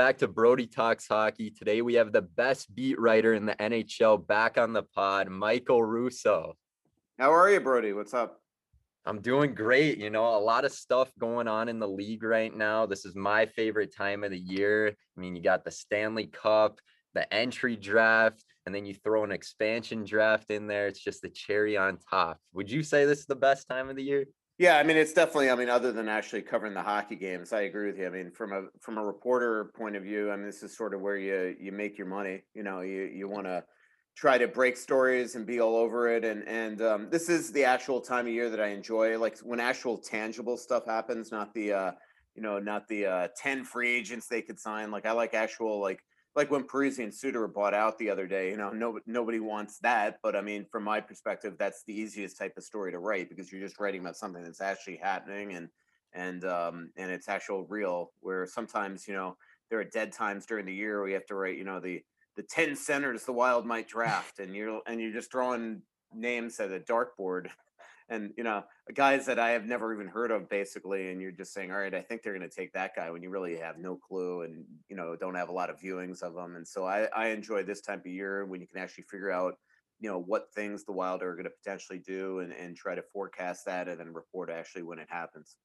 back to Brody Talks Hockey. Today we have the best beat writer in the NHL back on the pod, Michael Russo. How are you, Brody? What's up? I'm doing great. You know, a lot of stuff going on in the league right now. This is my favorite time of the year. I mean, you got the Stanley Cup, the entry draft, and then you throw an expansion draft in there. It's just the cherry on top. Would you say this is the best time of the year? Yeah, I mean it's definitely. I mean, other than actually covering the hockey games, I agree with you. I mean, from a from a reporter point of view, I mean, this is sort of where you you make your money. You know, you you want to try to break stories and be all over it, and and um, this is the actual time of year that I enjoy. Like when actual tangible stuff happens, not the uh, you know, not the uh, ten free agents they could sign. Like I like actual like like when Parise and Suter were bought out the other day, you know, no, nobody wants that. But I mean, from my perspective, that's the easiest type of story to write because you're just writing about something that's actually happening and and um, and it's actual real. Where sometimes, you know, there are dead times during the year where you have to write, you know, the the ten centers the Wild might draft, and you're and you're just drawing names at a dartboard and you know guys that I have never even heard of basically and you're just saying all right I think they're going to take that guy when you really have no clue and you know don't have a lot of viewings of them and so I I enjoy this time of year when you can actually figure out you know what things the wild are going to potentially do and and try to forecast that and then report actually when it happens.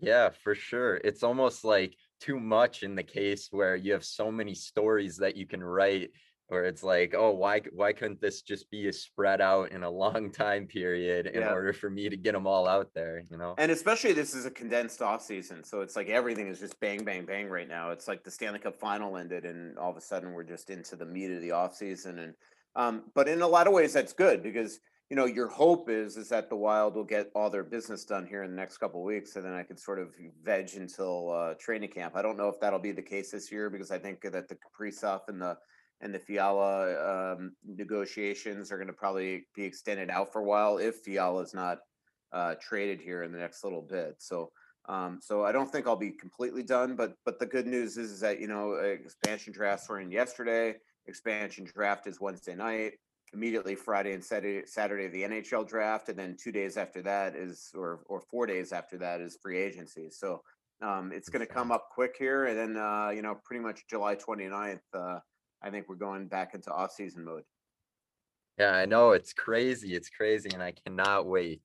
Yeah for sure it's almost like too much in the case where you have so many stories that you can write where it's like, oh, why why couldn't this just be a spread out in a long time period in yeah. order for me to get them all out there, you know? And especially this is a condensed off season, so it's like everything is just bang, bang, bang right now. It's like the Stanley Cup final ended, and all of a sudden we're just into the meat of the off season. And um, but in a lot of ways that's good because you know your hope is is that the Wild will get all their business done here in the next couple weeks, and then I can sort of veg until uh, training camp. I don't know if that'll be the case this year because I think that the Kaprizov and the and the Fiala um, negotiations are going to probably be extended out for a while if Fiala is not uh, traded here in the next little bit. So, um, so I don't think I'll be completely done. But but the good news is, is that you know expansion drafts were in yesterday. Expansion draft is Wednesday night. Immediately Friday and Saturday, Saturday the NHL draft, and then two days after that is, or or four days after that is free agency. So um, it's going to come up quick here, and then uh, you know pretty much July 29th. Uh, I think we're going back into off season mode. Yeah, I know it's crazy. It's crazy, and I cannot wait.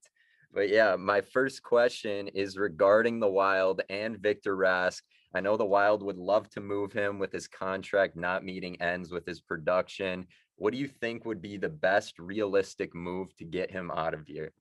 But yeah, my first question is regarding the Wild and Victor Rask. I know the Wild would love to move him with his contract not meeting ends with his production. What do you think would be the best realistic move to get him out of here?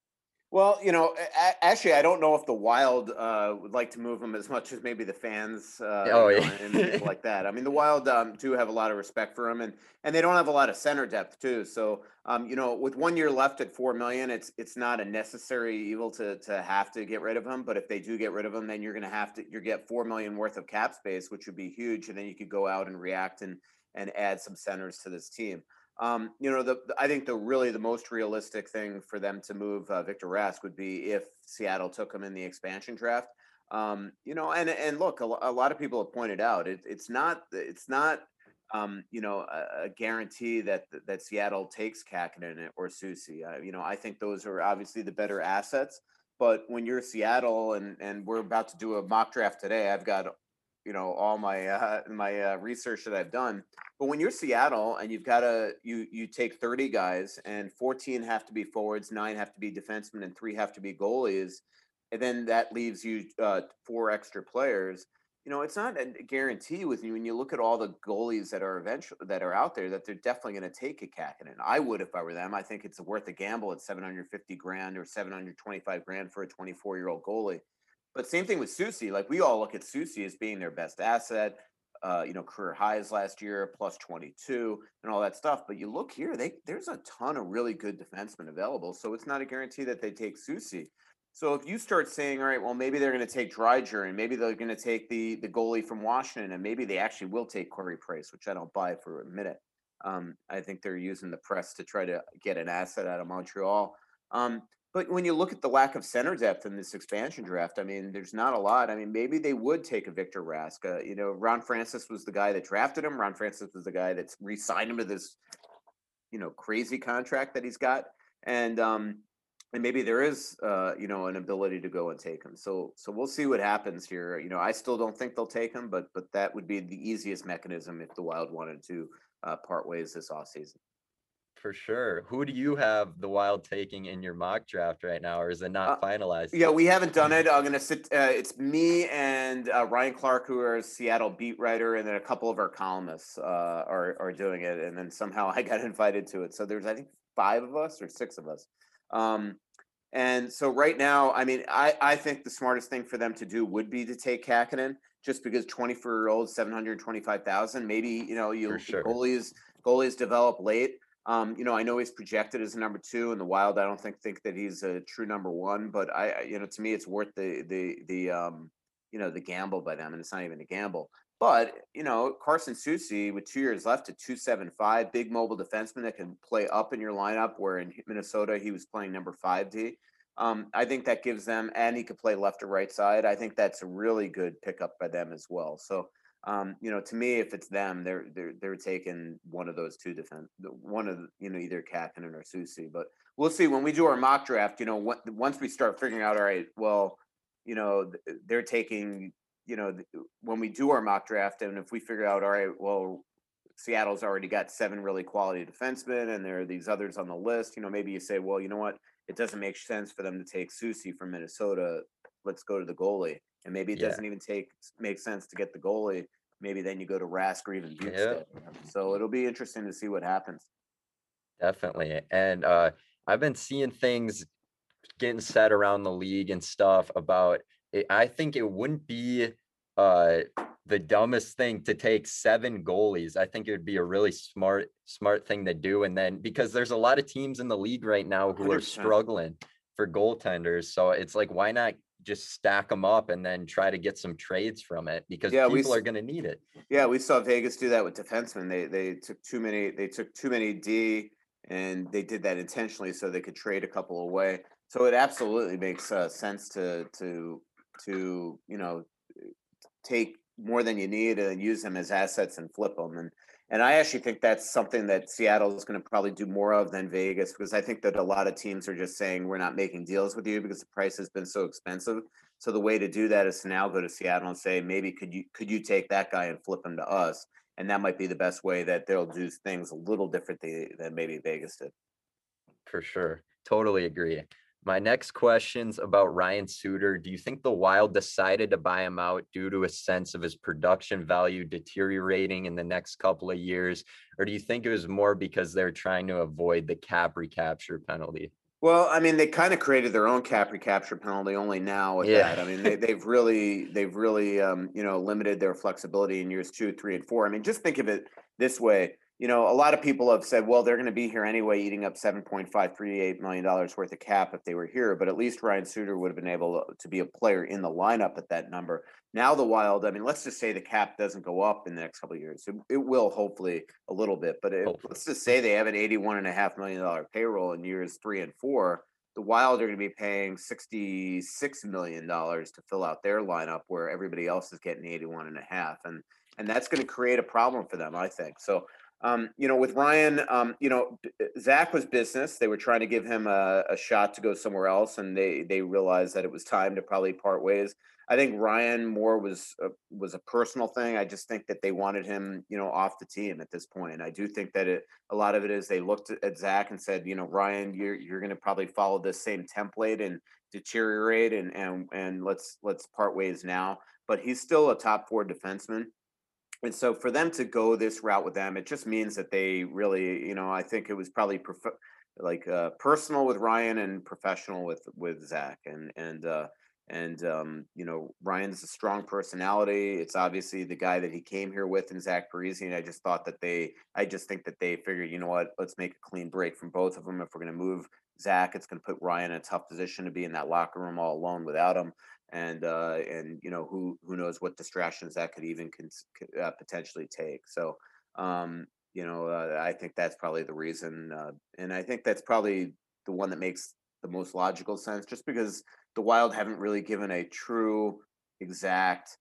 Well, you know, actually, I don't know if the Wild uh, would like to move him as much as maybe the fans, uh, oh, yeah. and people like that. I mean, the Wild um, do have a lot of respect for him, and and they don't have a lot of center depth too. So, um, you know, with one year left at four million, it's it's not a necessary evil to to have to get rid of him. But if they do get rid of him, then you're going to have to you get four million worth of cap space, which would be huge, and then you could go out and react and and add some centers to this team. Um, you know, the, I think the really the most realistic thing for them to move uh, Victor Rask would be if Seattle took him in the expansion draft. Um, you know, and and look, a, lot of people have pointed out it, it's not it's not um, you know a, a, guarantee that that Seattle takes Kahkonen or Soucy. Uh, you know, I think those are obviously the better assets. But when you're Seattle and and we're about to do a mock draft today, I've got you know all my uh, my uh, research that I've done. But when you're Seattle and you've got a you you take 30 guys and 14 have to be forwards, nine have to be defensemen, and three have to be goalies, and then that leaves you uh, four extra players. You know, it's not a guarantee with you when you look at all the goalies that are eventually that are out there that they're definitely going to take a Kahkonen. I would if I were them. I think it's worth a gamble at 750 grand or 725 grand for a 24 year old goalie. But same thing with Soucy. Like we all look at Soucy as being their best asset. Uh, you know, career highs last year, plus 22 and all that stuff. But you look here, they there's a ton of really good defensemen available. So it's not a guarantee that they take Soucy. So if you start saying, all right, well, maybe they're going to take Driedger and maybe they're going to take the the goalie from Washington and maybe they actually will take Carey Price, which I don't buy for a minute. Um, I think they're using the press to try to get an asset out of Montreal. Um, but when you look at the lack of center depth in this expansion draft, I mean, there's not a lot. I mean, maybe they would take a Victor Rask. Uh, you know, Ron Francis was the guy that drafted him. Ron Francis was the guy that's re-signed him to this, you know, crazy contract that he's got. And um, and maybe there is uh, you know an ability to go and take him. So so we'll see what happens here. You know, I still don't think they'll take him, but but that would be the easiest mechanism if the Wild wanted to uh, part ways this offseason. For sure. Who do you have the Wild taking in your mock draft right now, or is it not uh, finalized? Yeah, we haven't done it. I'm gonna sit. Uh, it's me and uh, Ryan Clark, who are a Seattle beat writer, and then a couple of our columnists uh, are are doing it. And then somehow I got invited to it. So there's I think five of us or six of us. Um, and so right now, I mean, I, I think the smartest thing for them to do would be to take Kahkonen just because 24 year old, 725,000, maybe, you know, you sure. goalies, goalies develop late. Um, you know, I know he's projected as a number two in the wild. I don't think, think that he's a true number one, but I, you know, to me, it's worth the, the, the, um, you know, the gamble by them. And it's not even a gamble. But you know, Carson Soucy with two years left at two seven five, big mobile defenseman that can play up in your lineup. Where in Minnesota he was playing number five D. Um, I think that gives them, and he could play left or right side. I think that's a really good pickup by them as well. So, um, you know, to me, if it's them, they're they're they're taking one of those two defense, one of you know either Kahkonen or Soucy. But we'll see when we do our mock draft. You know, once we start figuring out, all right, well, you know, they're taking you know, when we do our mock draft, and if we figure out, all right, well, Seattle's already got seven really quality defensemen, and there are these others on the list. You know, maybe you say, well, you know what, it doesn't make sense for them to take Soucy from Minnesota. Let's go to the goalie, and maybe it yeah. doesn't even take make sense to get the goalie. Maybe then you go to Rask or even Bjugstad. So it'll be interesting to see what happens. Definitely, and uh, I've been seeing things getting said around the league and stuff about it, I think it wouldn't be uh, the dumbest thing to take seven goalies. I think it would be a really smart smart thing to do. And then because there's a lot of teams in the league right now who 100%. are struggling for goaltenders, so it's like why not just stack them up and then try to get some trades from it because yeah, people we, are going to need it. Yeah, we saw Vegas do that with defensemen. They they took too many. They took too many D, and they did that intentionally so they could trade a couple away. So it absolutely makes uh, sense to to to you know take more than you need and use them as assets and flip them and and I actually think that's something that Seattle is going to probably do more of than Vegas because I think that a lot of teams are just saying we're not making deals with you because the price has been so expensive. So the way to do that is to now go to Seattle and say maybe could you could you take that guy and flip him to us, and that might be the best way that they'll do things a little differently than maybe Vegas did. For sure, totally agree. My next question's about Ryan Suter. Do you think the Wild decided to buy him out due to a sense of his production value deteriorating in the next couple of years? Or do you think it was more because they're trying to avoid the cap recapture penalty? Well, I mean, they kind of created their own cap recapture penalty only now with yeah. that. I mean, they, they've really, they've really, um, you know, limited their flexibility in years two, three, and four. I mean, just think of it this way: you know, a lot of people have said, well, they're going to be here anyway, eating up $7.538 million worth of cap if they were here. But at least Ryan Suter would have been able to be a player in the lineup at that number. Now, the Wild, I mean, let's just say the cap doesn't go up in the next couple of years. It, it, will hopefully a little bit, but it, let's just say they have an $81.5 million payroll in years three and four. The Wild are going to be paying $66 million to fill out their lineup where everybody else is getting 81 and a half. And, and that's going to create a problem for them, I think. So um, you know, with Ryan, um, you know, uh, Zach was business. They were trying to give him a, a, shot to go somewhere else, and they they realized that it was time to probably part ways. I think Ryan more was a, was a personal thing. I just think that they wanted him, you know, off the team at this point. I do think that it a lot of it is they looked at Zach and said, you know, Ryan, you're you're going to probably follow this same template and deteriorate, and and and let's let's part ways now. But he's still a top four defenseman and so for them to go this route with them, it just means that they really, you know, I think it was probably prof- like uh, personal with Ryan and professional with with Zach, and and uh, and um, you know, Ryan's a strong personality. It's obviously the guy that he came here with, and Zach Parise. And I just thought that they, I just think that they figured, you know what, let's make a clean break from both of them. If we're going to move Zach, it's going to put Ryan in a tough position to be in that locker room all alone without him and uh, and you know who who knows what distractions that could even cons- uh, potentially take. So um, you know uh, I think that's probably the reason, uh, and I think that's probably the one that makes the most logical sense, just because the Wild haven't really given a true, exact,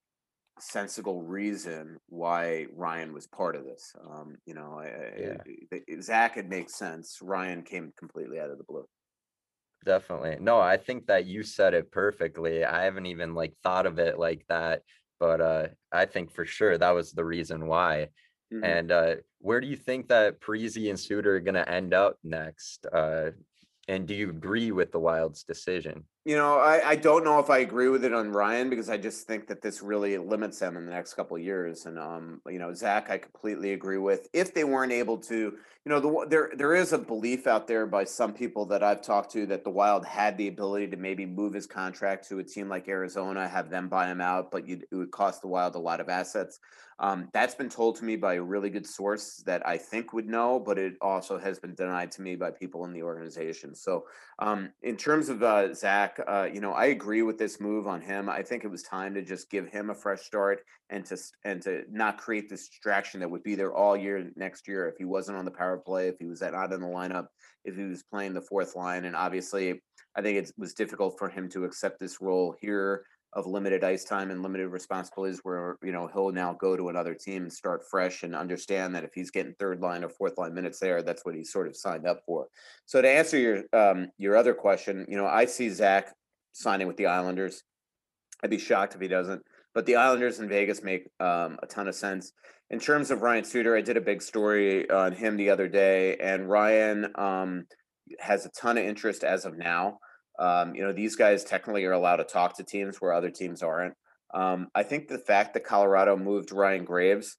sensible reason why Ryan was part of this. Um, you know, yeah. Zach it makes sense. Ryan came completely out of the blue. Definitely. No, I think that you said it perfectly. I haven't even like thought of it like that, but uh I think for sure that was the reason why. Mm-hmm. And uh where do you think that Parise and Suter are going to end up next? Uh and do you agree with the Wild's decision? You know, I, I don't know if I agree with it on Ryan because I just think that this really limits them in the next couple years. And um, you know, Zach, I completely agree with. If they weren't able to, you know, the, there there is a belief out there by some people that I've talked to that the Wild had the ability to maybe move his contract to a team like Arizona, have them buy him out, but it would cost the Wild a lot of assets. Um, that's been told to me by a really good source that I think would know, but it also has been denied to me by people in the organization. So, um, in terms of uh, Zach, uh, you know, I agree with this move on him. I think it was time to just give him a fresh start and to and to not create this distraction that would be there all year next year if he wasn't on the power play, if he was not in the lineup, if he was playing the fourth line, and obviously. I think it was difficult for him to accept this role here of limited ice time and limited responsibilities where you know he'll now go to another team and start fresh and understand that if he's getting third line or fourth line minutes there that's what he's sort of signed up for. So to answer your um your other question you know i see zach signing with the islanders. I'd be shocked if he doesn't but the islanders in vegas make um, a ton of sense. In terms of ryan suter i did a big story on him the other day and ryan um, has a ton of interest as of now um, you know, these guys technically are allowed to talk to teams where other teams aren't. Um, I think the fact that Colorado moved Ryan Graves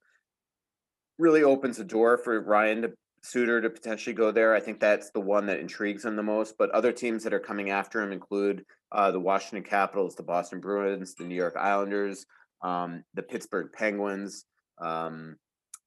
really opens the door for Ryan to Suter to potentially go there. I think that's the one that intrigues him the most. But other teams that are coming after him include uh, the Washington Capitals, the Boston Bruins, the New York Islanders, um, the Pittsburgh Penguins, um,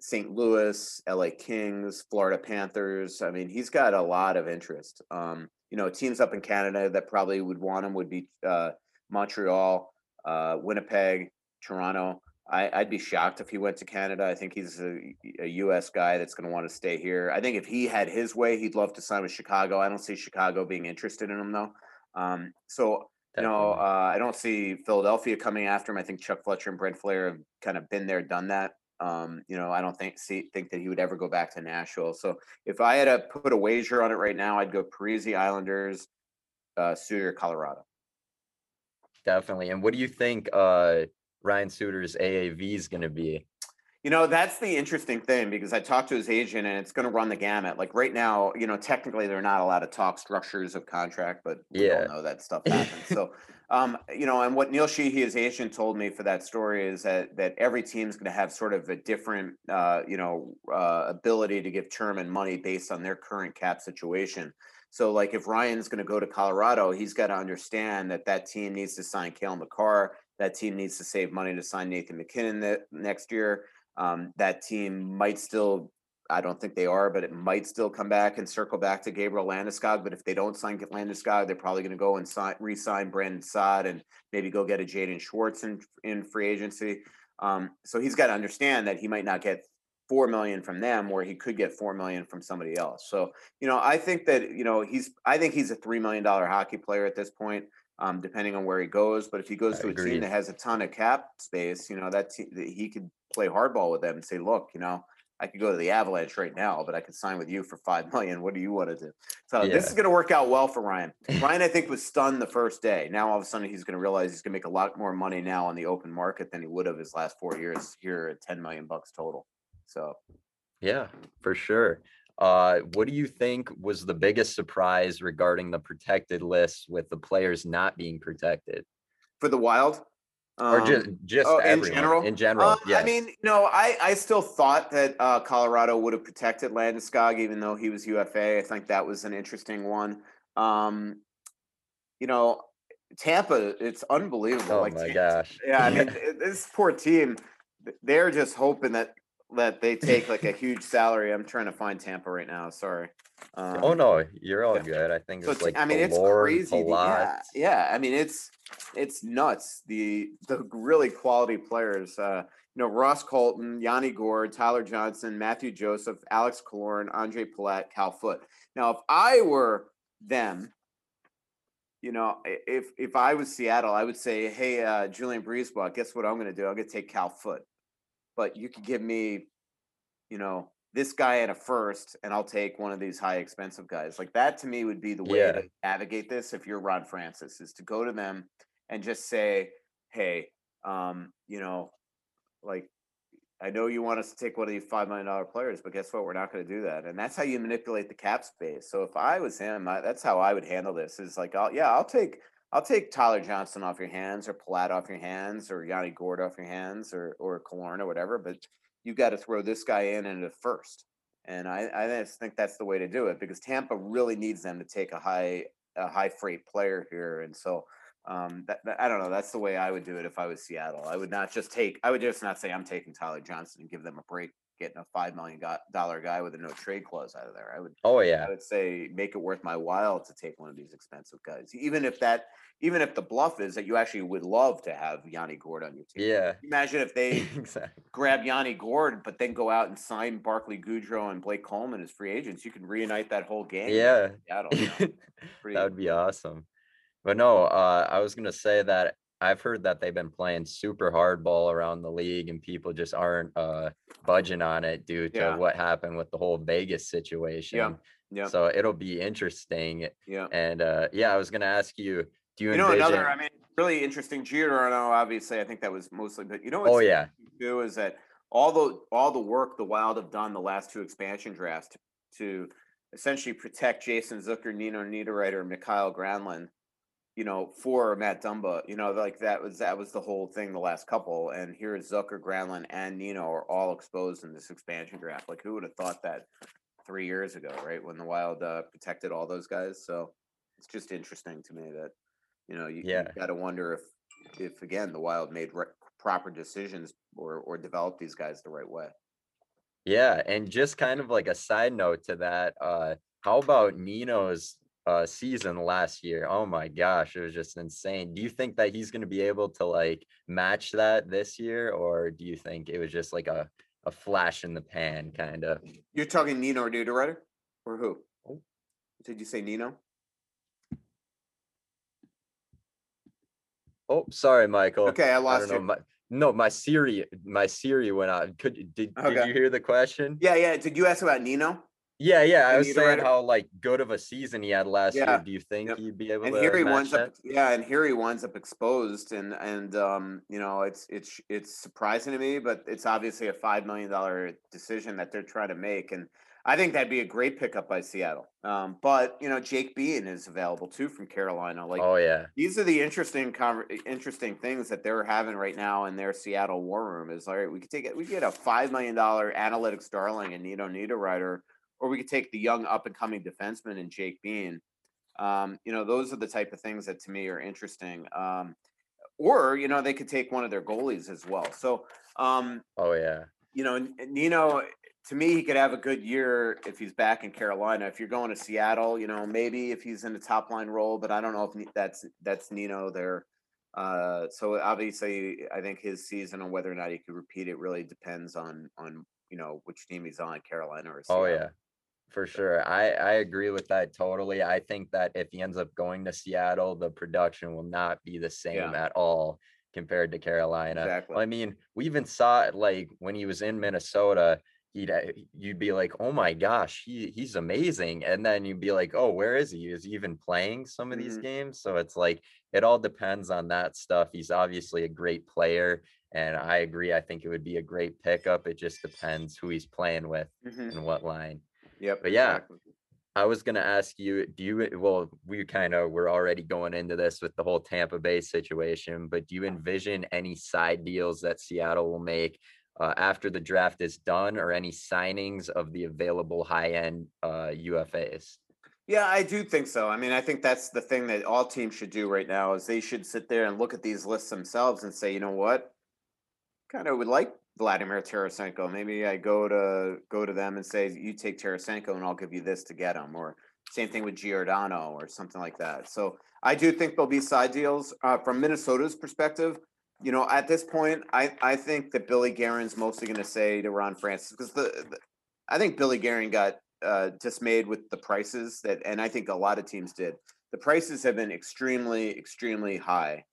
St. Louis, LA Kings, Florida Panthers. I mean, he's got a lot of interest. Um, you know, teams up in Canada that probably would want him would be uh, Montreal, uh, Winnipeg, Toronto. I, would be shocked if he went to Canada. I think he's a, a U.S. guy that's going to want to stay here. I think if he had his way, he'd love to sign with Chicago. I don't see Chicago being interested in him though. Um, so you know, uh, I don't see Philadelphia coming after him. I think Chuck Fletcher and Brent Flahr have kind of been there, done that. Um, you know, I don't think see think that he would ever go back to Nashville. So if I had to put a wager on it right now, I'd go Parise Islanders, uh, Suter, Colorado. Definitely. And what do you think uh, Ryan Suter's AAV is going to be? You know, that's the interesting thing because I talked to his agent and it's going to run the gamut. Like right now, you know, technically they're not allowed to talk structures of contract, but we yeah. all know that stuff happens. so, um, you know, and what Neil Sheehy, his agent, told me for that story is that that every team's going to have sort of a different, uh, you know, uh, ability to give term and money based on their current cap situation. So, like, if Ryan's going to go to Colorado, he's got to understand that that team needs to sign Cale Makar. That team needs to save money to sign Nathan MacKinnon next year um, that team might still, I don't think they are, but it might still come back and circle back to Gabriel Landeskog. But if they don't sign Landeskog, they're probably going to go and sign, re-sign Brandon Saad and maybe go get a Jaden Schwartz in, in free agency. Um, so he's got to understand that he might not get four million from them where he could get four million from somebody else. So, you know, I think that, you know, he's I think he's a three million dollar hockey player at this point um, depending on where he goes. But if he goes I to agree. a team that has a ton of cap space, you know, that he could play hardball with them and say, look, you know, I could go to the Avalanche right now, but I could sign with you for five million. What do you want to do? So yeah. this is going to work out well for Ryan. Ryan, I think, was stunned the first day. Now all of a sudden he's going to realize he's going to make a lot more money now on the open market than he would have his last four years here at ten million bucks total. So, yeah, for sure. Uh, what do you think was the biggest surprise regarding the protected list with the players not being protected? For the Wild? Or just um, just oh, in general in general um, yeah i mean no i i still thought that uh, colorado would have protected landeskog even though he was ufa i think that was an interesting one um you know tampa it's unbelievable oh like my gosh yeah i mean this poor team they're just hoping that that they take like a huge salary. I'm trying to find Tampa right now. Sorry. Um, oh no, you're all good. I think so it's like I mean, it's crazy. Yeah, yeah. I mean, it's it's nuts. The the really quality players. Uh, you know, Ross Colton, Yanni Gourde, Tyler Johnson, Matthew Joseph, Alex Killorn, Ondrej Palat, Cal Foote. Now, if I were them, you know, if if I was Seattle, I would say, hey, uh, Julien BriseBois, guess what I'm going to do? I'm going to take Cal Foote, but you could give me, you know, this guy at a first, and I'll take one of these high expensive guys. Like that to me would be the way yeah. to navigate this. If you're Ron Francis, is to go to them and just say, "Hey, um, you know, like I know you want us to take one of these five million dollar players, but guess what? We're not going to do that, and that's how you manipulate the cap space. So if I was him, I, that's how I would handle this. Is like, I'll, yeah, I'll take I'll take Tyler Johnson off your hands, or Palat off your hands, or Yanni Gourde off your hands, or or Killorn or whatever. But you got to throw this guy in in the first, and I I just think that's the way to do it because Tampa really needs them to take a high a high freight player here, and so um, that, that, I don't know. That's the way I would do it if I was Seattle. I would not just take. I would just not say I'm taking Tyler Johnson and give them a break getting a five million dollar guy with a no trade clause out of there. I would. Oh yeah. I would say make it worth my while to take one of these expensive guys, even if that, even if the bluff is that you actually would love to have Yanni Gourde on your team. Yeah. Imagine if they exactly. grab Yanni Gourde, but then go out and sign Barclay Goodrow and Blake Coleman as free agents. You can reunite that whole game. Yeah. Seattle, you know? that would be awesome. But no, uh, I was gonna say that I've heard that they've been playing super hardball around the league, and people just aren't uh, budging on it due to yeah. what happened with the whole Vegas situation. Yeah. Yeah. So it'll be interesting. Yeah. And uh, yeah, I was gonna ask you, do you, you know envision... another? I mean, really interesting. Giordano, obviously, I think that was mostly, but you know what? Oh yeah. Do is that all the all the work the Wild have done the last two expansion drafts to, to essentially protect Jason Zucker, Nino Niederreiter, Mikael Granlund you know, for Matt Dumba, you know, like that was that was the whole thing the last couple. And here is Zucker, Granlund, and Nino are all exposed in this expansion draft. Like who would have thought that three years ago, right? When the Wild uh, protected all those guys. So it's just interesting to me that, you know, you, yeah. you got to wonder if, if again the Wild made re- proper decisions or or developed these guys the right way. Yeah, and just kind of like a side note to that, uh, how about Nino's uh, season last year. Oh my gosh, it was just insane. Do you think that he's going to be able to like match that this year, or do you think it was just like a a flash in the pan kind of? You're talking Nino or Niederreiter, or who? Oh. Did you say Nino? Oh, sorry, Michael. Okay, I lost I you. My, no, my Siri, my Siri went out. Could did, okay. did you hear the question? Yeah, yeah. Did you ask about Nino? Yeah, yeah. I was saying how like good of a season he had last yeah. year. Do you think yep. he'd be able and to? And here he winds up. Yeah, and here he winds up exposed, and and um, you know, it's it's it's surprising to me, but it's obviously a five million dollar decision that they're trying to make, and I think that'd be a great pickup by Seattle. Um, but you know, Jake Bean is available too from Carolina. Like, oh yeah, these are the interesting interesting things that they're having right now in their Seattle war room. Is all right, we could take it, we get a five million dollar analytics darling and Nino Niederreiter or we could take the young up and coming defenseman and Jake Bean. Um, you know, those are the type of things that to me are interesting. Um, or you know, they could take one of their goalies as well. So, um, oh yeah, you know, Nino. To me, he could have a good year if he's back in Carolina. If you're going to Seattle, you know, maybe if he's in a top line role, but I don't know if that's that's Nino there. Uh, so obviously, I think his season and whether or not he could repeat it really depends on on you know which team he's on, Carolina or Seattle. Oh yeah, for sure. I, I agree with that totally. I think that if he ends up going to Seattle, the production will not be the same yeah. at all compared to Carolina. Exactly. I mean, we even saw it like when he was in Minnesota, he'd uh, you'd be like, "Oh my gosh, he he's amazing." And then you'd be like, "Oh, where is he? Is he even playing some of mm-hmm. these games?" So it's like it all depends on that stuff. He's obviously a great player and I agree. I think it would be a great pickup. It just depends who he's playing with mm-hmm. and what line. Yep. But yeah, exactly. I was gonna ask you, do you well, we kind of we're already going into this with the whole Tampa Bay situation, but do you envision any side deals that Seattle will make uh, after the draft is done or any signings of the available high end uh, UFAs? Yeah, I do think so. I mean, I think that's the thing that all teams should do right now is they should sit there and look at these lists themselves and say, you know what, kind of would like Vladimir Tarasenko. Maybe I go to go to them and say, "You take Tarasenko, and I'll give you this to get him." Or same thing with Giordano or something like that. So I do think there'll be side deals uh, from Minnesota's perspective. You know, at this point, I I think that Billy Guerin's mostly going to say to Ron Francis because the, the, I think Billy Guerin got uh, dismayed with the prices that, and I think a lot of teams did. The prices have been extremely, extremely high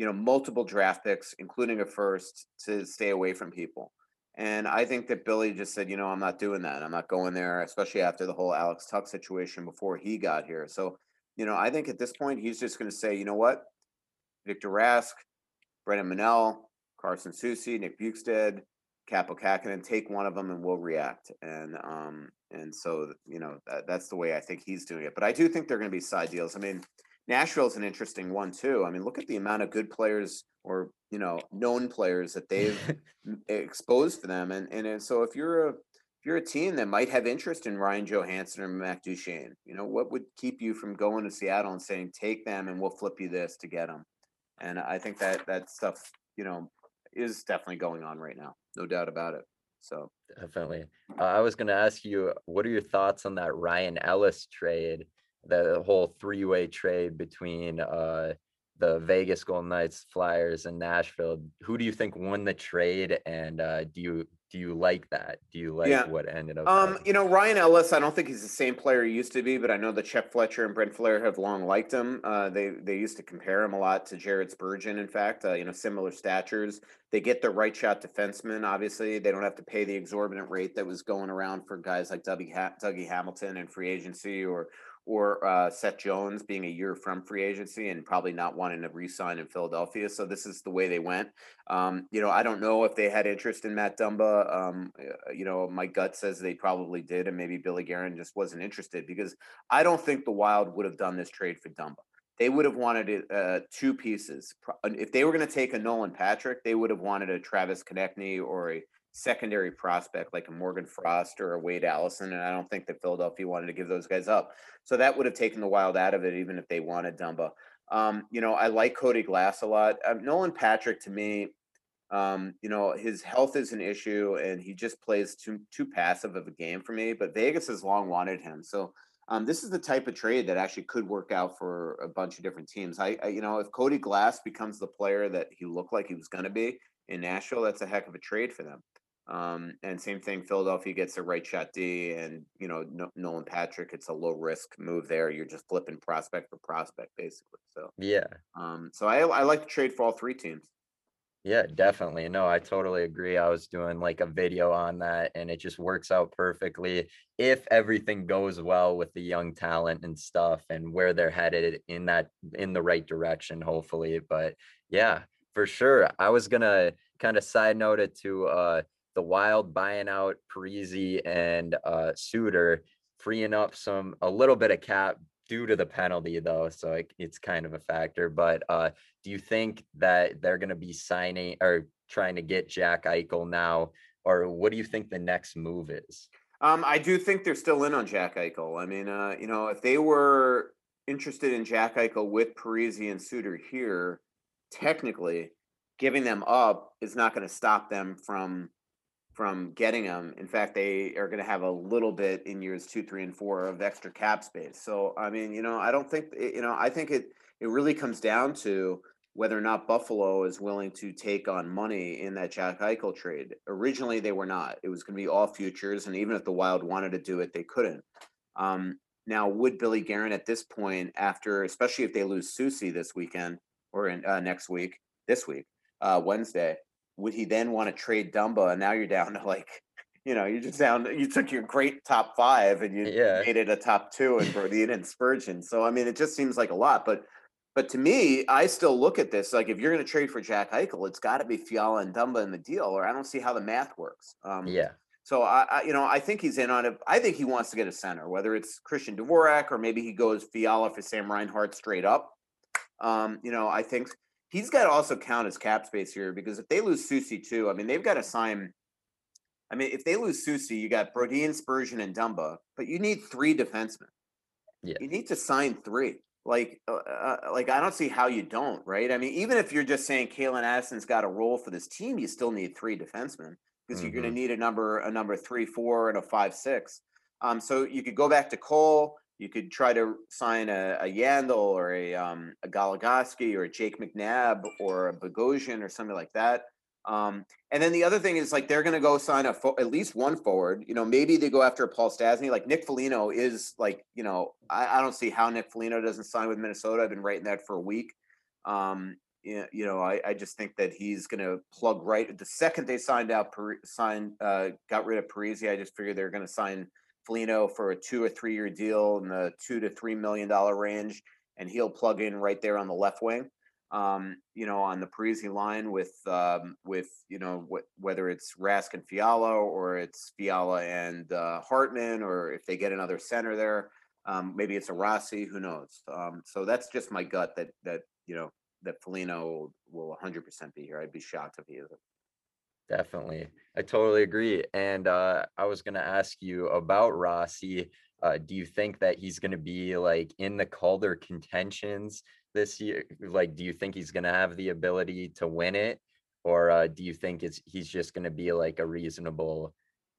you know, multiple draft picks, including a first, to stay away from people. And I think that Billy just said, you know, I'm not doing that. I'm not going there, especially after the whole Alex Tuch situation before he got here. So, you know, I think at this point he's just going to say, you know what, Victor Rask, Brennan Menell, Carson Soucy, Nick Bjugstad, Kaapo Kähkönen, take one of them and we'll react. And um and so you know that, that's the way I think he's doing it. But I do think they're going to be side deals. I mean, Nashville's an interesting one too. I mean, look at the amount of good players or you know known players that they've exposed for them. And and so if you're a if you're a team that might have interest in Ryan Johansen or Matt Duchene, you know what would keep you from going to Seattle and saying take them and we'll flip you this to get them. And I think that that stuff you know is definitely going on right now, no doubt about it. So definitely, uh, I was going to ask you, what are your thoughts on that Ryan Ellis trade? The whole three-way trade between uh, the Vegas Golden Knights, Flyers, and Nashville. Who do you think won the trade, and uh, do you do you like that? Do you like yeah. what ended up? Um, you know, Ryan Ellis. I don't think he's the same player he used to be, but I know that Chuck Fletcher and Brent Flahr have long liked him. Uh, they they used to compare him a lot to Jared Spurgeon. In fact, uh, you know, similar statures. They get the right shot defenseman. Obviously, they don't have to pay the exorbitant rate that was going around for guys like Dougie, ha- Dougie Hamilton and free agency, or or uh, Seth Jones being a year from free agency and probably not wanting to re-sign in Philadelphia. So this is the way they went. Um, you know, I don't know if they had interest in Matt Dumba. Um, uh, you know, my gut says they probably did, and maybe Billy Guerin just wasn't interested because I don't think the Wild would have done this trade for Dumba. They would have wanted it, uh, two pieces. If they were going to take a Nolan Patrick, they would have wanted a Travis Konecny or a secondary prospect like a Morgan Frost or a Wade Allison, and I don't think that Philadelphia wanted to give those guys up. So that would have taken the Wild out of it, even if they wanted Dumba. Um, you know, I like Cody Glass a lot. Um, Nolan Patrick to me, um, you know, his health is an issue, and he just plays too too passive of a game for me. But Vegas has long wanted him, so. Um, this is the type of trade that actually could work out for a bunch of different teams. I, I, you know, if Cody Glass becomes the player that he looked like he was going to be in Nashville, that's a heck of a trade for them. Um, and same thing, Philadelphia gets a right shot D, and you know no- Nolan Patrick. It's a low risk move there. You're just flipping prospect for prospect, basically. So yeah. Um, so I I like to trade for all three teams. Yeah, definitely. No, I totally agree. I was doing like a video on that, and it just works out perfectly if everything goes well with the young talent and stuff, and where they're headed in that in the right direction, hopefully. But yeah, for sure. I was gonna kind of side note it to uh the Wild buying out Parisi and uh, Suter, freeing up some a little bit of cap due to the penalty though, so it, it's kind of a factor. But uh, do you think that they're going to be signing or trying to get Jack Eichel now, or what do you think the next move is? Um, I do think they're still in on Jack Eichel. I mean, uh, you know, if they were interested in Jack Eichel with Parise and Suter here, technically, giving them up is not going to stop them from from getting them. In fact, they are going to have a little bit in years two, three, and four of extra cap space. So, I mean, you know, I don't think you know. I think it it really comes down to whether or not Buffalo is willing to take on money in that Jack Eichel trade. Originally, they were not. It was going to be all futures, and even if the Wild wanted to do it, they couldn't. Um, now, would Billy Guerin at this point, after especially if they lose Soucy this weekend or in, uh, next week, this week, uh, Wednesday, would he then want to trade Dumba? And now you're down to like, you know, you just down. You took your great top five and you yeah. made it a top two and Brodin and Spurgeon. So I mean, it just seems like a lot. But but to me, I still look at this like if you're going to trade for Jack Eichel, it's got to be Fiala and Dumba in the deal, or I don't see how the math works. Um, yeah. So I, I, you know, I think he's in on it. I think he wants to get a center, whether it's Christian Dvorak or maybe he goes Fiala for Sam Reinhart straight up. Um, you know, I think he's got to also count as cap space here because if they lose Soucy too, I mean, they've got to sign. I mean, if they lose Soucy, you got Brodin, Spurgeon, and Dumba, but you need three defensemen. Yeah. You need to sign three. Like, uh, uh, like I don't see how you don't, right? I mean, even if you're just saying Calen Addison's got a role for this team, you still need three defensemen because mm-hmm. you're going to need a number, a number three, four, and a five, six. Um, so you could go back to Cole. You could try to sign a, a Yandle or a, um, a Goligoski or a Jake McNabb or a Bogosian or something like that. Um, and then the other thing is like they're going to go sign a fo- at least one forward. You know, maybe they go after Paul Stastny. Like Nick Foligno is like, you know, I, I, don't see how Nick Foligno doesn't sign with Minnesota. I've been writing that for a week. Um, you know, I, I just think that he's going to plug right. The second they signed out, signed, uh, got rid of Parise, I just figured they're going to sign Foligno for a two or three year deal in the two to three million dollar range, and he'll plug in right there on the left wing. Um, you know, on the Parise line with um, with you know wh- whether it's Rask and Fiala or it's Fiala and uh, Hartman, or if they get another center there, um, maybe it's a Rossi. Who knows? Um, so that's just my gut that that you know that Foligno will 100% be here. I'd be shocked if he isn't. Definitely. I totally agree. And uh, I was going to ask you about Rossi. Uh, do you think that he's going to be like in the Calder contentions this year? Like, do you think he's going to have the ability to win it? Or uh, do you think it's he's just going to be like a reasonable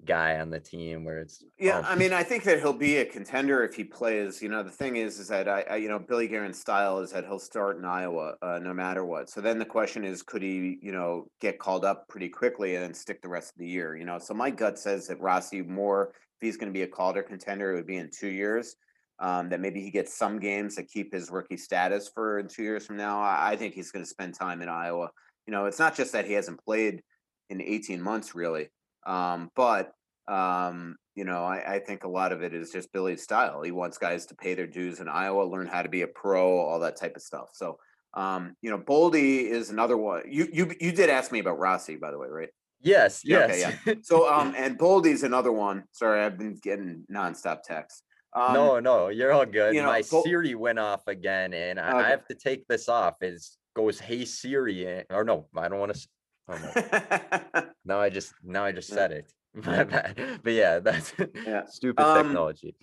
guy on the team where it's yeah um, i mean i think that he'll be a contender if he plays you know the thing is is that i, I you know billy Guerin's style is that he'll start in iowa uh, no matter what. So then the question is could he you know get called up pretty quickly and then stick the rest of the year you know? So my gut says that rossi more if he's going to be a calder contender it would be in two years um, that maybe he gets some games that keep his rookie status for in two years from now. I, I think he's going to spend time in iowa. You know it's not just that he hasn't played in 18 months really um, but um, you know, I, I, think a lot of it is just Billy's style. He wants guys to pay their dues in Iowa, learn how to be a pro, all that type of stuff. So, um, you know, Boldy is another one. You you you did ask me about Rossi, by the way, right? Yes, yes. Okay, yeah. So, um, and Boldy's another one. Sorry, I've been getting nonstop texts. Um, no, no, you're all good. You know, My Siri went off again, and I, okay. I have to take this off. It goes, "Hey Siri," or no, I don't want to. Oh, no. now I just now I just said it. but yeah, that's yeah. stupid um, technology.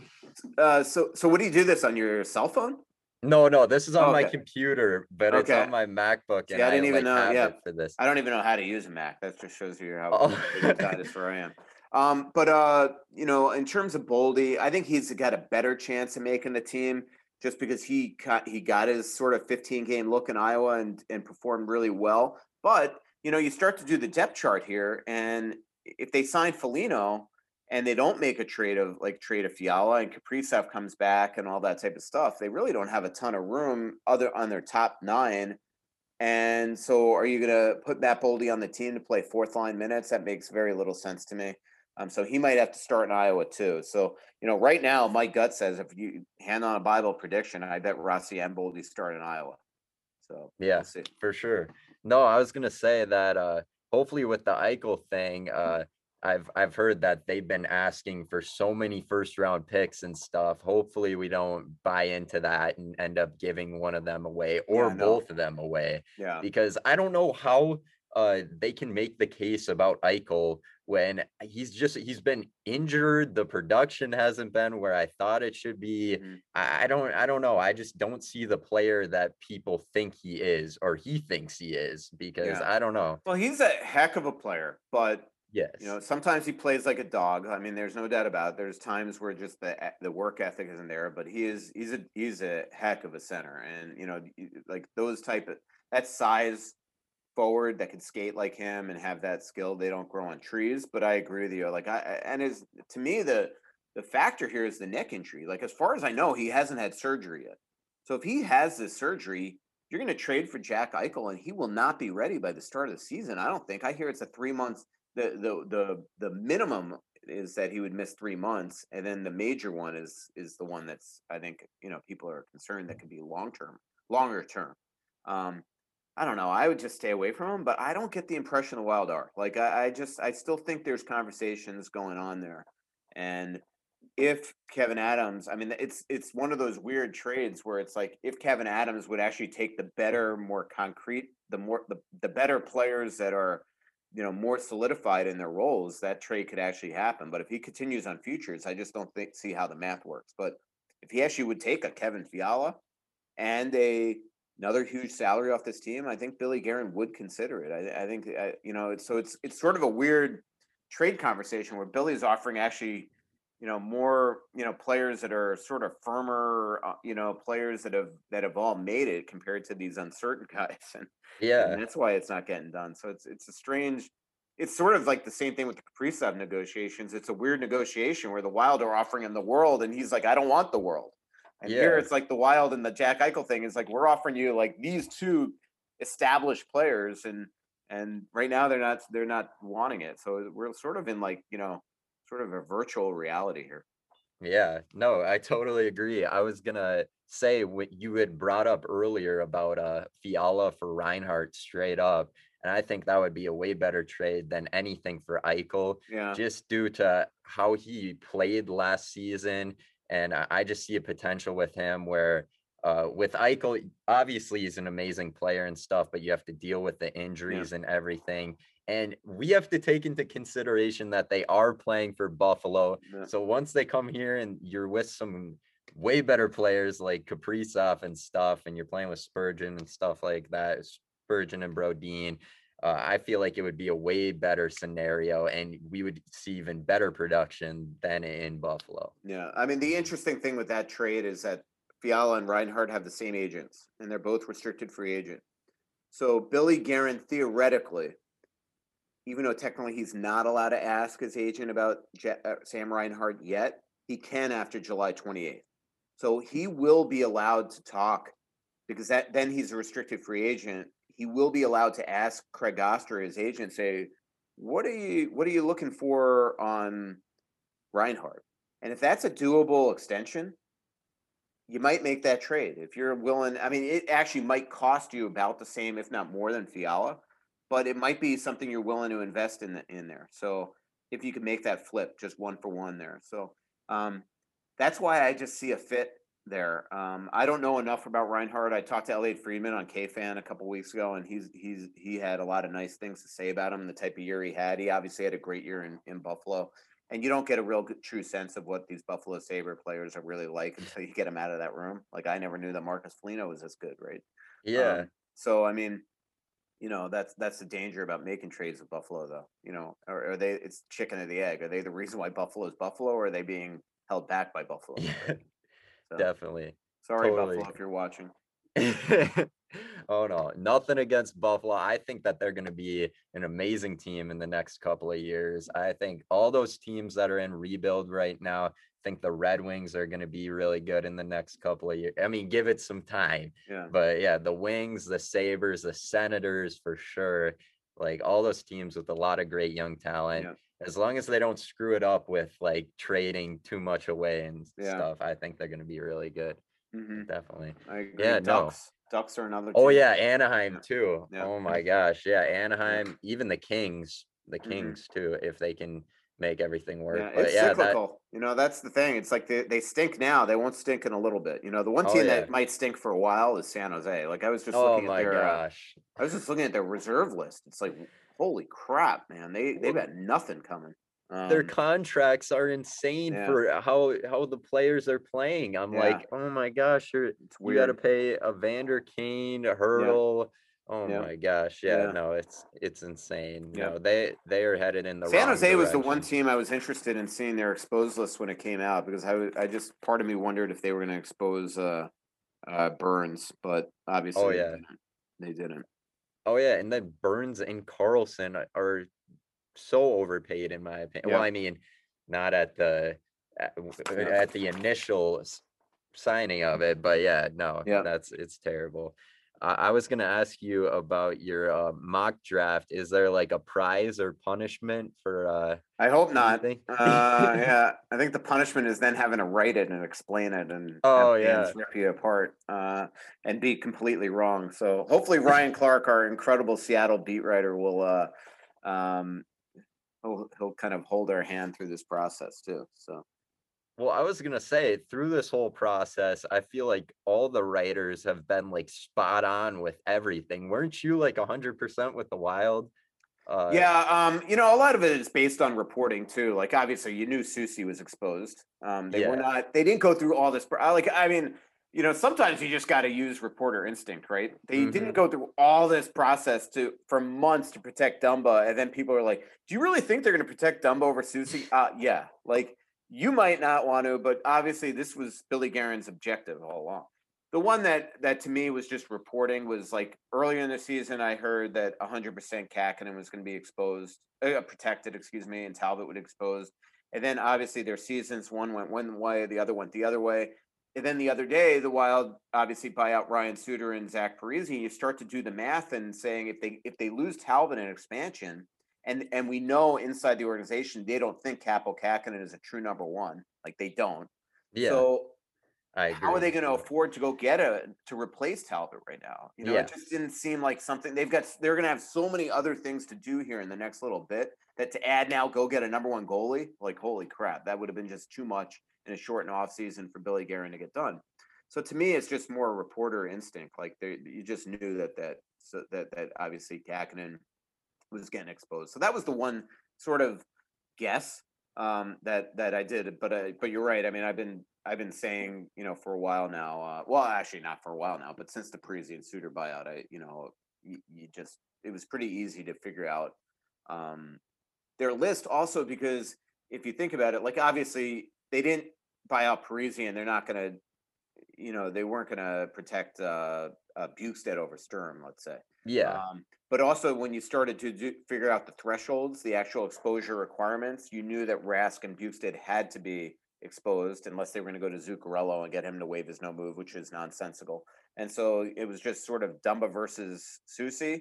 Uh, so so what do you do this on your cell phone? No, no, this is on okay. my computer, but okay. it's on my MacBook. And yeah, I didn't I, even like, know. Yeah, for this, I don't even know how to use a Mac. That just shows you how oh. is where I am. Um, but uh, you know, in terms of Boldy, I think he's got a better chance of making the team just because he got he got his sort of 15 game look in Iowa and and performed really well. But you know, you start to do the depth chart here, and if they sign Foligno and they don't make a trade of like trade of Fiala and Kaprizov comes back and all that type of stuff, they really don't have a ton of room other on their top nine. And so, are you going to put Matt Boldy on the team to play fourth line minutes? That makes very little sense to me. Um, so he might have to start in Iowa too. So you know, right now, my gut says if you hand on a Bible prediction, I bet Rossi and Boldy start in Iowa. So yeah, we'll for sure. No, I was gonna say that uh, hopefully with the Eichel thing, uh, I've I've heard that they've been asking for so many first round picks and stuff. Hopefully we don't buy into that and end up giving one of them away or yeah, both of them away. Yeah. Because I don't know how uh, they can make the case about Eichel when he's just he's been injured. The production hasn't been where I thought it should be. Mm-hmm. I, I, don't I don't know. I just don't see the player that people think he is or he thinks he is because yeah. I don't know. Well, he's a heck of a player, but yes, you know sometimes he plays like a dog. I mean, there's no doubt about. It. There's times where just the the work ethic isn't there, but he is he's a he's a heck of a center, and you know like those type of that size forward that can skate like him and have that skill. They don't grow on trees. But I agree with you. Like I and is to me the the factor here is the neck injury. Like as far as I know, he hasn't had surgery yet. So if he has this surgery, you're going to trade for Jack Eichel, and he will not be ready by the start of the season. I don't think. I hear it's a three months. The the the the minimum is that he would miss three months, and then the major one is is the one that's I think you know people are concerned that could be long term, longer term. Um, I don't know. I would just stay away from him, but I don't get the impression the Wild are. Like I, I just I still think there's conversations going on there. And if Kevyn Adams, I mean it's it's one of those weird trades where it's like if Kevyn Adams would actually take the better, more concrete, the more the, the better players that are, you know, more solidified in their roles, that trade could actually happen. But if he continues on futures, I just don't think see how the math works. But if he actually would take a Kevin Fiala and a another huge salary off this team, I think Billy Guerin would consider it. I, I think I, you know it's so it's it's sort of a weird trade conversation where Billy's offering actually you know more you know players that are sort of firmer uh, you know players that have that have all made it compared to these uncertain guys and yeah and that's why it's not getting done so it's it's a strange it's sort of like the same thing with the Kaprizov negotiations. It's a weird negotiation where the Wild are offering him the world, and he's like, "I don't want the world." And yeah. here it's like the Wild and the Jack Eichel thing is like we're offering you like these two established players, and and right now they're not they're not wanting it. So we're sort of in like you know sort of a virtual reality here. Yeah, no, I totally agree. I was gonna say what you had brought up earlier about uh Fiala for Reinhart straight up. And I think that would be a way better trade than anything for Eichel, Yeah, just due to how he played last season. And I I just see a potential with him where uh with Eichel, obviously he's an amazing player and stuff, but you have to deal with the yeah, injuries and everything. And we have to take into consideration that they are playing for Buffalo. yeah, So once they come here and you're with some way better players like Kaprizov and stuff, and you're playing with Spurgeon and stuff like that, Spurgeon and Brodin, uh, I feel like it would be a way better scenario, and we would see even better production than in Buffalo. yeah. I mean, the interesting thing with that trade is that Fiala and Reinhart have the same agents, and they're both restricted free agent. So Billy Guerin theoretically even though technically he's not allowed to ask his agent about Je- uh, Sam Reinhart yet, he can after July 28th. So he will be allowed to talk because that then he's a restricted free agent. He will be allowed to ask Craig Oster, his agent, say, "What are you What are you looking for on Reinhart?" And if that's a doable extension, you might make that trade if you're willing. I mean, it actually might cost you about the same, if not more, than Fiala but it might be something you're willing to invest in the, in there. So if you can make that flip, just one for one there. So um, that's why I just see a fit there. Um, I don't know enough about Reinhart. I talked to Elliotte Friedman on KFan a couple weeks ago, and he's he's he had a lot of nice things to say about him. The type of year he had. He obviously had a great year in in Buffalo. And you don't get a real good, true sense of what these Buffalo Sabre players are really like until you get them out of that room. Like I never knew that Marcus Foligno was this good, right? Yeah. Um, so I mean, you know that's that's the danger about making trades with Buffalo, though. You know, or are they? It's chicken or the egg. Are they the reason why Buffalo is Buffalo, or are they being held back by Buffalo? Yeah, So, definitely. sorry, Totally. Buffalo, if you're watching. oh no, nothing against Buffalo. I think that they're going to be an amazing team in the next couple of years. I think all those teams that are in rebuild right now, I think the Red Wings are going to be really good in the next couple of years. I mean, give it some time. Yeah, But yeah, the Wings, the Sabres, the Senators for sure. Like all those teams with a lot of great young talent. Yeah. As long as they don't screw it up with like trading too much away and Yeah. stuff, I think they're going to be really good. hmm Definitely. I agree. Yeah, no. Ducks, Ducks are another. Oh team. yeah, Anaheim Yeah. too. Yeah. Oh my gosh, yeah, Anaheim, even the Kings, the Mhm. Kings too, if they can make everything work. Yeah, but it's yeah, that, cyclical. You know, that's the thing. It's like they, they stink now. They won't stink in a little bit. You know, the one team yeah. that might stink for a while is San Jose. Like I was just oh looking at my their uh, gosh. I was just looking at their reserve list. It's like, holy crap, man! They they've got nothing coming. Their Um, contracts are insane Yeah. for how how the players are playing. I'm Yeah. like, oh my gosh, you're it's you got to pay a Vander Kane, a Hertl. Oh Yeah. my gosh, yeah, no, it's it's insane. Yeah. No, they they are headed in the San Jose was the one team I was interested in seeing their exposed list when it came out because I I just part of me wondered if they were going to expose uh, uh, Burns, but obviously Oh they yeah. didn't. They didn't. Oh yeah, and then Burns and Karlsson are- so overpaid in my opinion. Well, I mean, not at the at, uh, at the initial signing of it, but yeah, no, Yeah. that's it's terrible. I, I was gonna ask you about your uh, mock draft. Is there like a prize or punishment for uh I hope not. Uh, yeah, I think the punishment is then having to write it and explain it and Oh, yeah. rip you apart uh, and be completely wrong. So hopefully Ryan Clark, our incredible Seattle beat writer, will uh, um, he'll he'll kind of hold our hand through this process too. So Well, I was gonna say through this whole process, I feel like all the writers have been like spot on with everything. Weren't you like hundred percent with the Wild? Uh, yeah, um, you know, a lot of it is based on reporting too. Like obviously, you knew Soucy was exposed. Um, they were not. They didn't go through all this. Like I mean. You know, sometimes you just got to use reporter instinct, right? They didn't Mhm. go through all this process to for months to protect Dumba, and then people are like, "Do you really think they're going to protect Dumba over Soucy?" Uh, yeah, like you might not want to, but obviously this was Billy Guerin's objective all along. The one that that to me was just reporting was like earlier in the season, I heard that 100% Kähkönen was going to be exposed, uh, protected, excuse me, and Talbot would exposed. And then obviously their seasons, one went one way, the other went the other way. and then the other day, the Wild obviously buy out Ryan Suter and Zach Parise. And you start to do the math and saying if they if they lose Talbot in expansion, and and we know inside the organization they don't think Kaapo Kähkönen is a true number one, like they don't. Yeah. So I how are they going to afford to go get a to replace Talbot right now? You know, yes. it just didn't seem like something they've got. They're going to have so many other things to do here in the next little bit that to add now, go get a number one goalie. Like holy crap, that would have been just too much in a short and off season for Billy Guerin to get done. So to me, it's just more reporter instinct. Like you just knew that that so that that obviously Kähkönen was getting exposed. So that was the one sort of guess um, that that I did. But but you're right. I mean, I've been I've been saying you know for a while now. Uh, well, actually not for a while now, but since the Parise and Suter buyout, I you know you, you just it was pretty easy to figure out um, their list. Also because if you think about it, like obviously they didn't buy out Parisian, they're not going to, you know, they weren't going to protect uh, uh, Bjugstad over Sturm, let's say. Yeah. Um, but also, when you started to do, figure out the thresholds, the actual exposure requirements, you knew that Rask and Bjugstad had to be exposed unless they were going to go to Zuccarello and get him to waive his no move, which is nonsensical. And so it was just sort of Dumba versus Soucy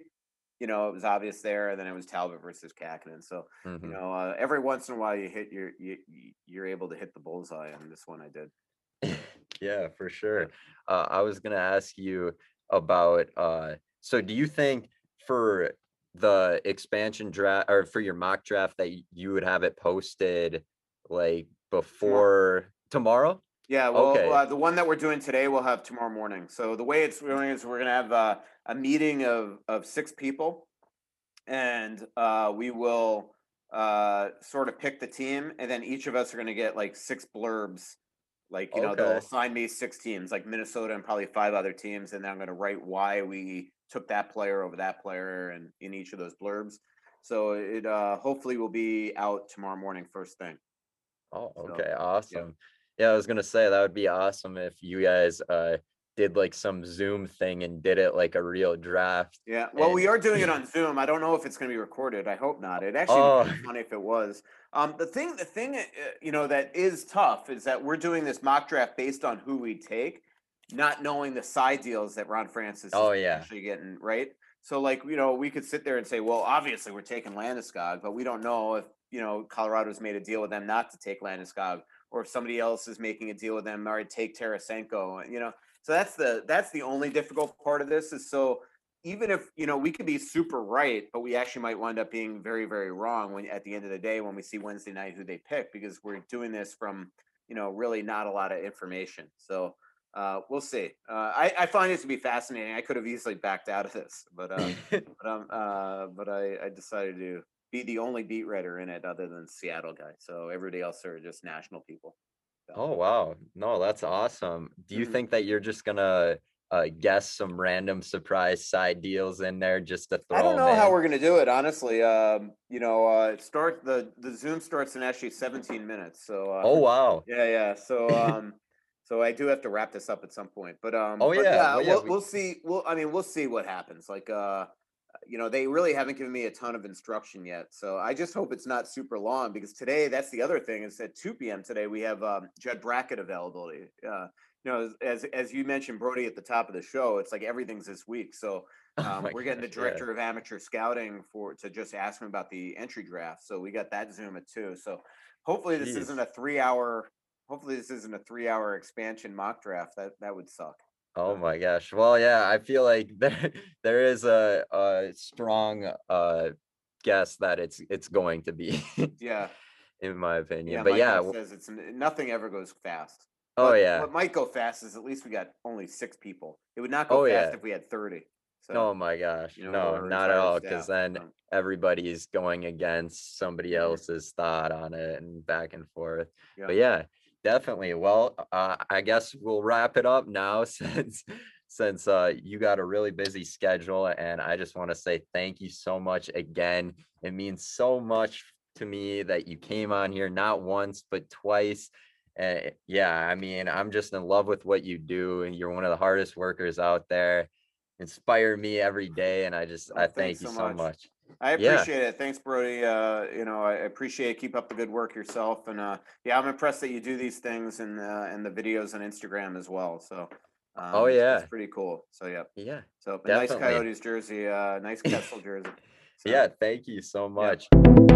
you know, it was obvious there. And then it was Talbot versus Kähkönen. So, mm-hmm. you know, uh, every once in a while you hit your, you, you're able to hit the bullseye. And this one I did. yeah, for sure. Uh, I was going to ask you about, uh, so do you think for the expansion draft or for your mock draft that you would have it posted like before tomorrow? Yeah, well, okay. uh, the one that we're doing today we'll have tomorrow morning. So the way it's going is we're gonna have uh, a meeting of of six people, and uh, we will uh, sort of pick the team, and then each of us are gonna get like six blurbs. Like you know, they'll assign me six teams, like Minnesota and probably five other teams, and then I'm gonna write why we took that player over that player, and in each of those blurbs. So it uh, hopefully will be out tomorrow morning, first thing. Oh, okay, so, awesome. Yeah. Yeah, I was gonna say that would be awesome if you guys uh did like some Zoom thing and did it like a real draft. Yeah, well, and... we are doing it on Zoom. I don't know if it's going to be recorded. I hope not. It actually oh. would be funny if it was. Um, the thing, the thing, uh, you know, that is tough is that we're doing this mock draft based on who we take, not knowing the side deals that Ron Francis oh, is yeah. actually getting right. So, like, you know, we could sit there and say, well, obviously we're taking Landeskog, but we don't know if you know Colorado's made a deal with them not to take Landeskog or if somebody else is making a deal with them, or take Tarasenko, you know. So that's the that's the only difficult part of this is so even if you know we could be super right, but we actually might wind up being very very wrong when at the end of the day when we see Wednesday night who they pick because we're doing this from you know really not a lot of information. So uh, we'll see. Uh, I, I, find this to be fascinating. I could have easily backed out of this, but uh, but um, uh, but I, I decided to be the only beat writer in it other than Seattle guy. So everybody else are just national people. Oh wow. No, that's awesome. Do you mm-hmm. think that you're just gonna uh, guess some random surprise side deals in there just to throw? I don't know how we're gonna do it, honestly. Um, you know, uh, it start the the Zoom starts in actually 17 minutes. So uh, oh wow. Yeah, yeah. So um so I do have to wrap this up at some point. But um oh yeah, yeah, well, yeah we'll, we'll see. We'll I mean we'll see what happens. Like uh you know, they really haven't given me a ton of instruction yet. So I just hope it's not super long because today, that's the other thing is at 2 p.m. today, we have um, Judd Brackett availability. Uh, you know, as, as you mentioned, Brody, at the top of the show, it's like everything's this week. So oh um, oh we're getting gosh, the director yeah. of amateur scouting for to just ask him about the entry draft. So we got that Zoom at two. So hopefully this Jeez. isn't a three hour. Hopefully this isn't a three hour expansion mock draft. That that would suck. Oh my gosh. Well, yeah, I feel like there there is a, a strong uh guess that it's it's going to be. yeah. In my opinion. Yeah, but yeah, says it's nothing ever goes fast. Oh but, yeah. What might go fast is at least we got only six people. It would not go oh, fast yeah. if we had 30. So, oh my gosh. You know, no, not at all. Because then um, everybody's going against somebody else's thought on it and back and forth. Yeah. But yeah, definitely. Well, uh, I guess we'll wrap it up now since since uh, you got a really busy schedule, and I just want to say thank you so much again. It means so much to me that you came on here not once but twice. Uh, yeah, I mean, I'm just in love with what you do. And you're one of the hardest workers out there. inspire me every day. And I just, I thank you so much. much. I appreciate yeah. it. Thanks, Brody. Uh, you know, I appreciate it. Keep up the good work yourself. And uh, yeah, I'm impressed that you do these things and uh, and the videos on Instagram as well. So oh, um, oh yeah, it's pretty cool. So yeah, yeah. So nice Coyotes jersey, uh, nice Kessel jersey. So, yeah, thank you so much. Yeah.